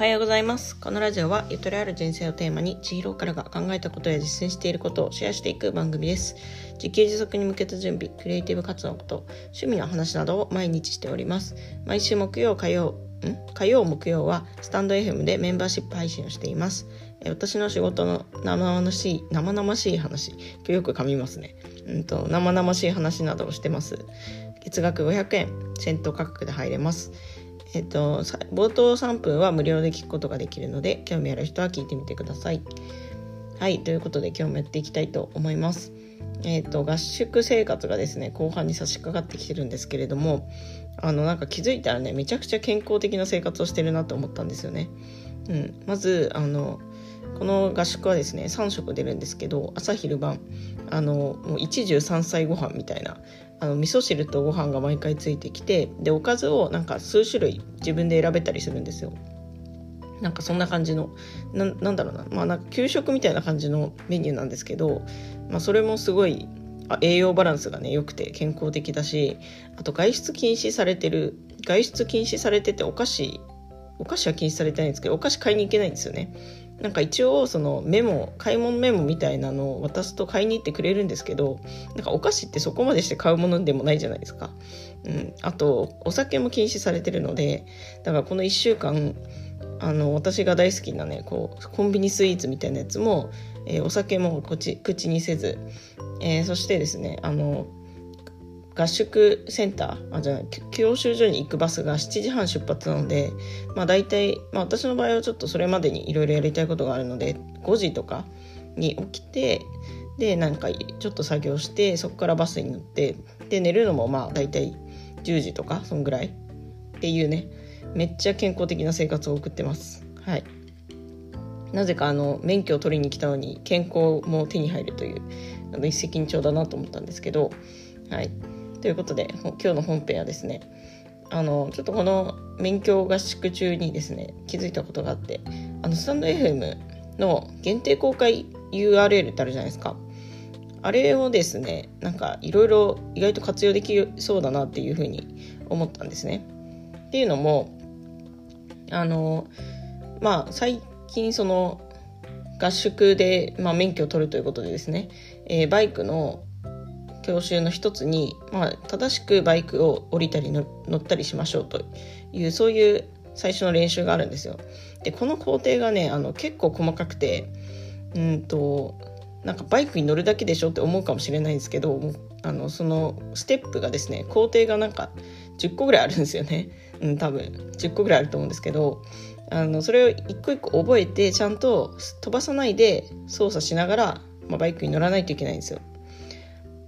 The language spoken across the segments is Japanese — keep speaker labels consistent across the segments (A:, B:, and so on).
A: はようございます。このラジオはゆとりある人生をテーマに千尋からが考えたことや実践していることをシェアしていく番組です。自給自足に向けた準備、クリエイティブ活動のこと、趣味の話などを毎日しております。毎週木曜、火曜、ん？火曜、木曜はスタンド FM でメンバーシップ配信をしています。私の仕事の生々しい、生々しい話、今日よく噛みますね。うんと、生々しい話などをしてます。月額500円、戦闘価格で入れます。えっと、冒頭3分は無料で聞くことができるので興味ある人は聞いてみてください。はいということで今日もやっていきたいと思います。えっと合宿生活がですね後半に差し掛かってきてるんですけれどもあのなんか気づいたらねめちゃくちゃ健康的な生活をしてるなと思ったんですよね。うん、まずあのこの合宿はですね3食出るんですけど朝昼晩あのもう一汁三菜ご飯みたいなあの味噌汁とご飯が毎回ついてきてでおかずをなんか数種類自分で選べたりするんですよ。なんかそんな感じのなんだろうな。まあなんか給食みたいな感じのメニューなんですけど、まあ、それもすごいあ栄養バランスがね良くて健康的だしあと外出禁止されてる外出禁止されててお菓子お菓子は禁止されてないんですけどお菓子買いに行けないんですよね。なんか一応そのメモ買い物メモみたいなのを渡すと買いに行ってくれるんですけどなんかお菓子ってそこまでして買うものでもないじゃないですか、うん、あとお酒も禁止されてるのでだからこの1週間あの私が大好きなねこうコンビニスイーツみたいなやつも、えー、お酒もこち口にせず、えー、そしてですねあの合宿センター？あじゃない教習所に行くバスが7時半出発なので、まあ、大体、まあ、私の場合はちょっとそれまでにいろいろやりたいことがあるので5時とかに起きてでなんかちょっと作業してそこからバスに乗ってで寝るのもまあ大体10時とかそんぐらい。っていうねめっちゃ健康的な生活を送ってます。はい。なぜかあの免許を取りに来たのに健康も手に入るというあの一石二鳥だなと思ったんですけどはい。ということで今日の本編はですねあのちょっとこの免許合宿中にですね気づいたことがあってあのスタンド FM の限定公開 URL ってあるじゃないですか。あれをですねなんかいろいろ意外と活用できそうだなっていうふうに思ったんですね。っていうのもあのまあ最近その合宿で、まあ、免許を取るということでですね、えー、バイクの教習の一つに、まあ、正しくバイクを降りたり乗ったりしましょうというそういう最初の練習があるんですよ。でこの工程がねあの結構細かくてうんとなんかバイクに乗るだけでしょって思うかもしれないんですけどあのそのステップがですね工程がなんか10個ぐらいあるんですよね。うん、多分10個ぐらいあると思うんですけどあのそれを一個一個覚えてちゃんと飛ばさないで操作しながら、まあ、バイクに乗らないといけないんですよ。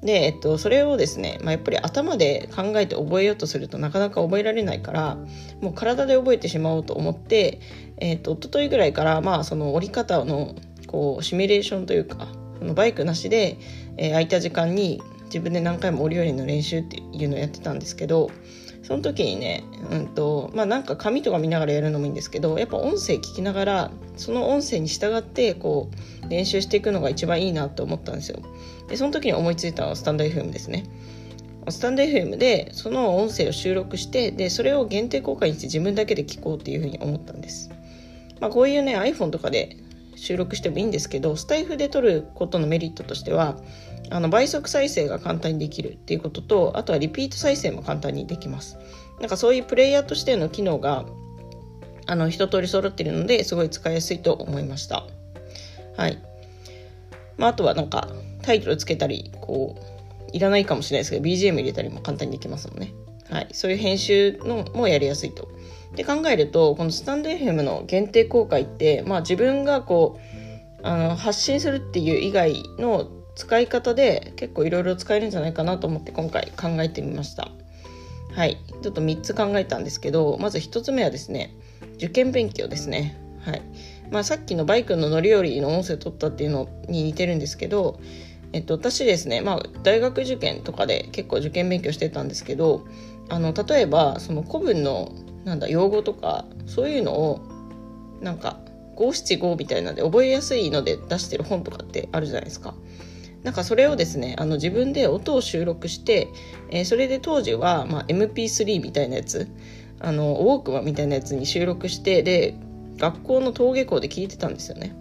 A: で、えっと、それをですね、まあ、やっぱり頭で考えて覚えようとするとなかなか覚えられないからもう体で覚えてしまおうと思って、えっと、一昨日ぐらいから、まあ、その折り方のこうシミュレーションというかそのバイクなしで、えー、空いた時間に自分で何回も折り降りの練習っていうのをやってたんですけどその時にね、うんとまあ、なんか紙とか見ながらやるのもいいんですけどやっぱ音声聞きながらその音声に従ってこう練習していくのが一番いいなと思ったんですよ。でその時に思いついたのはスタンド FM ですね。スタンド FM でその音声を収録してでそれを限定公開にして自分だけで聞こうっていうふうに思ったんです、まあ、こういうね iPhone とかで収録してもいいんですけどスタイフで撮ることのメリットとしてはあの倍速再生が簡単にできるっていうこととあとはリピート再生も簡単にできます。なんかそういうプレイヤーとしての機能があの一通り揃っているのですごい使いやすいと思いました。はい、まあ、あとはなんかタイトルつけたりこういらないかもしれないですけど BGM 入れたりも簡単にできますもんね。はい。そういう編集のもやりやすいと。で考えるとこのスタンド FM の限定公開って、まあ、自分がこうあの発信するっていう以外の使い方で結構いろいろ使えるんじゃないかなと思って今回考えてみました。はい。ちょっと3つ考えたんですけどまず1つ目はですね受験勉強ですね。はい。まあ、さっきのバイクの乗り降りの音声を取ったっていうのに似てるんですけど、えっと、私ですね、まあ、大学受験とかで結構受験勉強してたんですけどあの例えばその古文のなんだ用語とかそういうのをなんか五七五みたいなので覚えやすいので出してる本とかってあるじゃないですか。なんかそれをですねあの自分で音を収録して、えー、それで当時は、まあ、MP3 みたいなやつあのウォークマンみたいなやつに収録してで学校の登下校で聞いてたんですよね。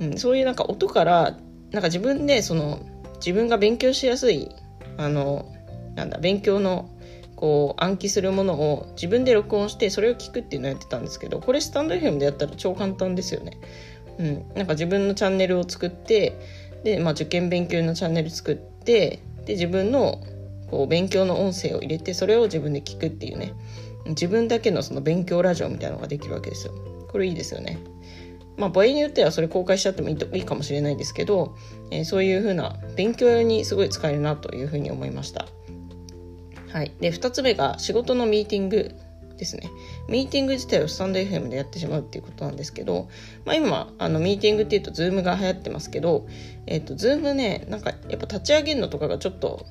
A: うん、そういうなんか音からなんか自分でその自分が勉強しやすいあのなんだ勉強のこう暗記するものを自分で録音してそれを聞くっていうのをやってたんですけどこれスタンド FM でやったら超簡単ですよね。うん、なんか自分のチャンネルを作ってで、まあ、受験勉強のチャンネル作ってで自分のこう勉強の音声を入れてそれを自分で聞くっていうね自分だけのその勉強ラジオみたいなのができるわけですよ。これいいですよね。まあ、場合によってはそれ公開しちゃってもいいといいかもしれないですけど、えー、そういう風な勉強用にすごい使えるなというふうに思いました。はい。で、2つ目が仕事のミーティングですね。ミーティング自体をスタンド FM でやってしまうっていうことなんですけど、まあ今、あの、ミーティングっていうと、ズームが流行ってますけど、えっ、ー、と、ズームね、なんか、やっぱ立ち上げるのとかがちょっと、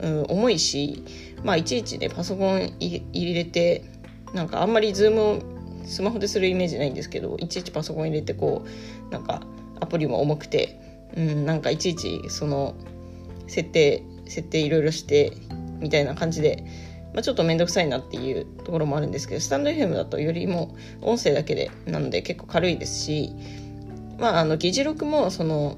A: うん、重いし、まあ、いちいちね、パソコン入れて、なんかあんまりズームをスマホでするイメージないんですけどいちいちパソコン入れてこうなんかアプリも重くて、うん、なんかいちいちその設定設定いろいろしてみたいな感じで、まあ、ちょっと面倒くさいなっていうところもあるんですけどスタンド FM だとよりも音声だけでなので結構軽いですし、まあ、あの議事録もその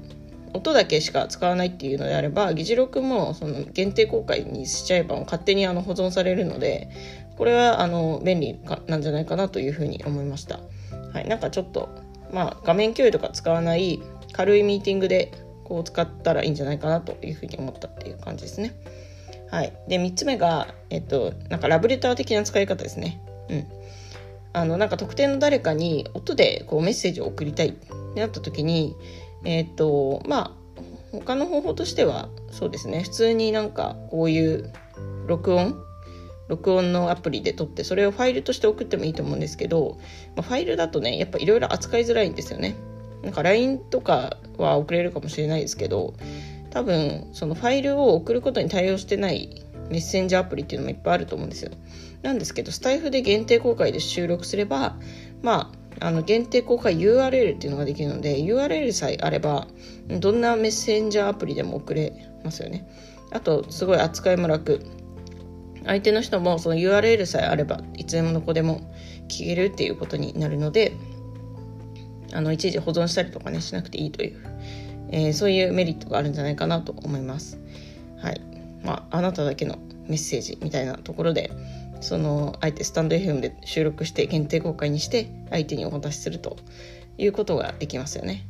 A: 音だけしか使わないっていうのであれば議事録もその限定公開にしちゃえば勝手にあの保存されるのでこれはあの便利なんじゃないかなというふうに思いました。はい、なんかちょっと、まあ、画面共有とか使わない軽いミーティングでこう使ったらいいんじゃないかなというふうに思ったっていう感じですね。はい、で3つ目が、えっと、なんかラブレター的な使い方ですね。うん、あのなんか特定の誰かに音でこうメッセージを送りたいってなった時に、えっとまあ他の方法としてはそうですね。普通になんかこういう録音録音のアプリで撮ってそれをファイルとして送ってもいいと思うんですけど、まあ、ファイルだとねやっぱいろいろ扱いづらいんですよね。なんか LINE とかは送れるかもしれないですけど多分そのファイルを送ることに対応してないメッセンジャーアプリっていうのもいっぱいあると思うんですよ。なんですけどスタイフで限定公開で収録すればまああの限定公開 URL っていうのができるので URL さえあればどんなメッセンジャーアプリでも送れますよね。あとすごい扱いも楽。相手の人もその URL さえあればいつでもどこでも聞けるっていうことになるのであのいちいち保存したりとかねしなくていいという、えー、そういうメリットがあるんじゃないかなと思います。はいまあ、あなただけのメッセージみたいなところでそのあえてスタンド FM で収録して限定公開にして相手にお渡しするということができますよね。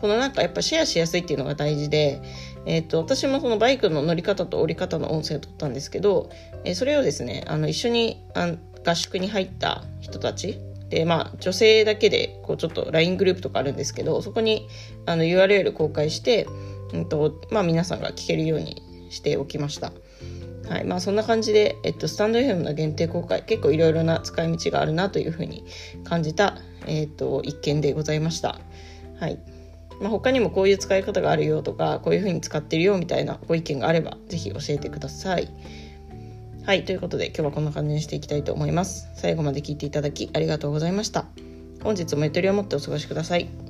A: このなんかやっぱシェアしやすいっていうのが大事でえっ、ー、と、私もそのバイクの乗り方と降り方の音声を取ったんですけど、えー、それをですね、あの、一緒にあ合宿に入った人たちで、まあ、女性だけで、こう、ちょっと LINE グループとかあるんですけど、そこに、あの、URL 公開して、うんと、まあ、皆さんが聞けるようにしておきました。はい。まあ、そんな感じで、えっと、スタンド FM の限定公開、結構いろいろな使い道があるなというふうに感じた、えっと、一件でございました。はい。まあ、他にもこういう使い方があるよとかこういう風に使ってるよみたいなご意見があれば是非教えてください。はい、ということで今日はこんな感じにしていきたいと思います。最後まで聞いていただきありがとうございました。本日もゆとりを持ってお過ごしください。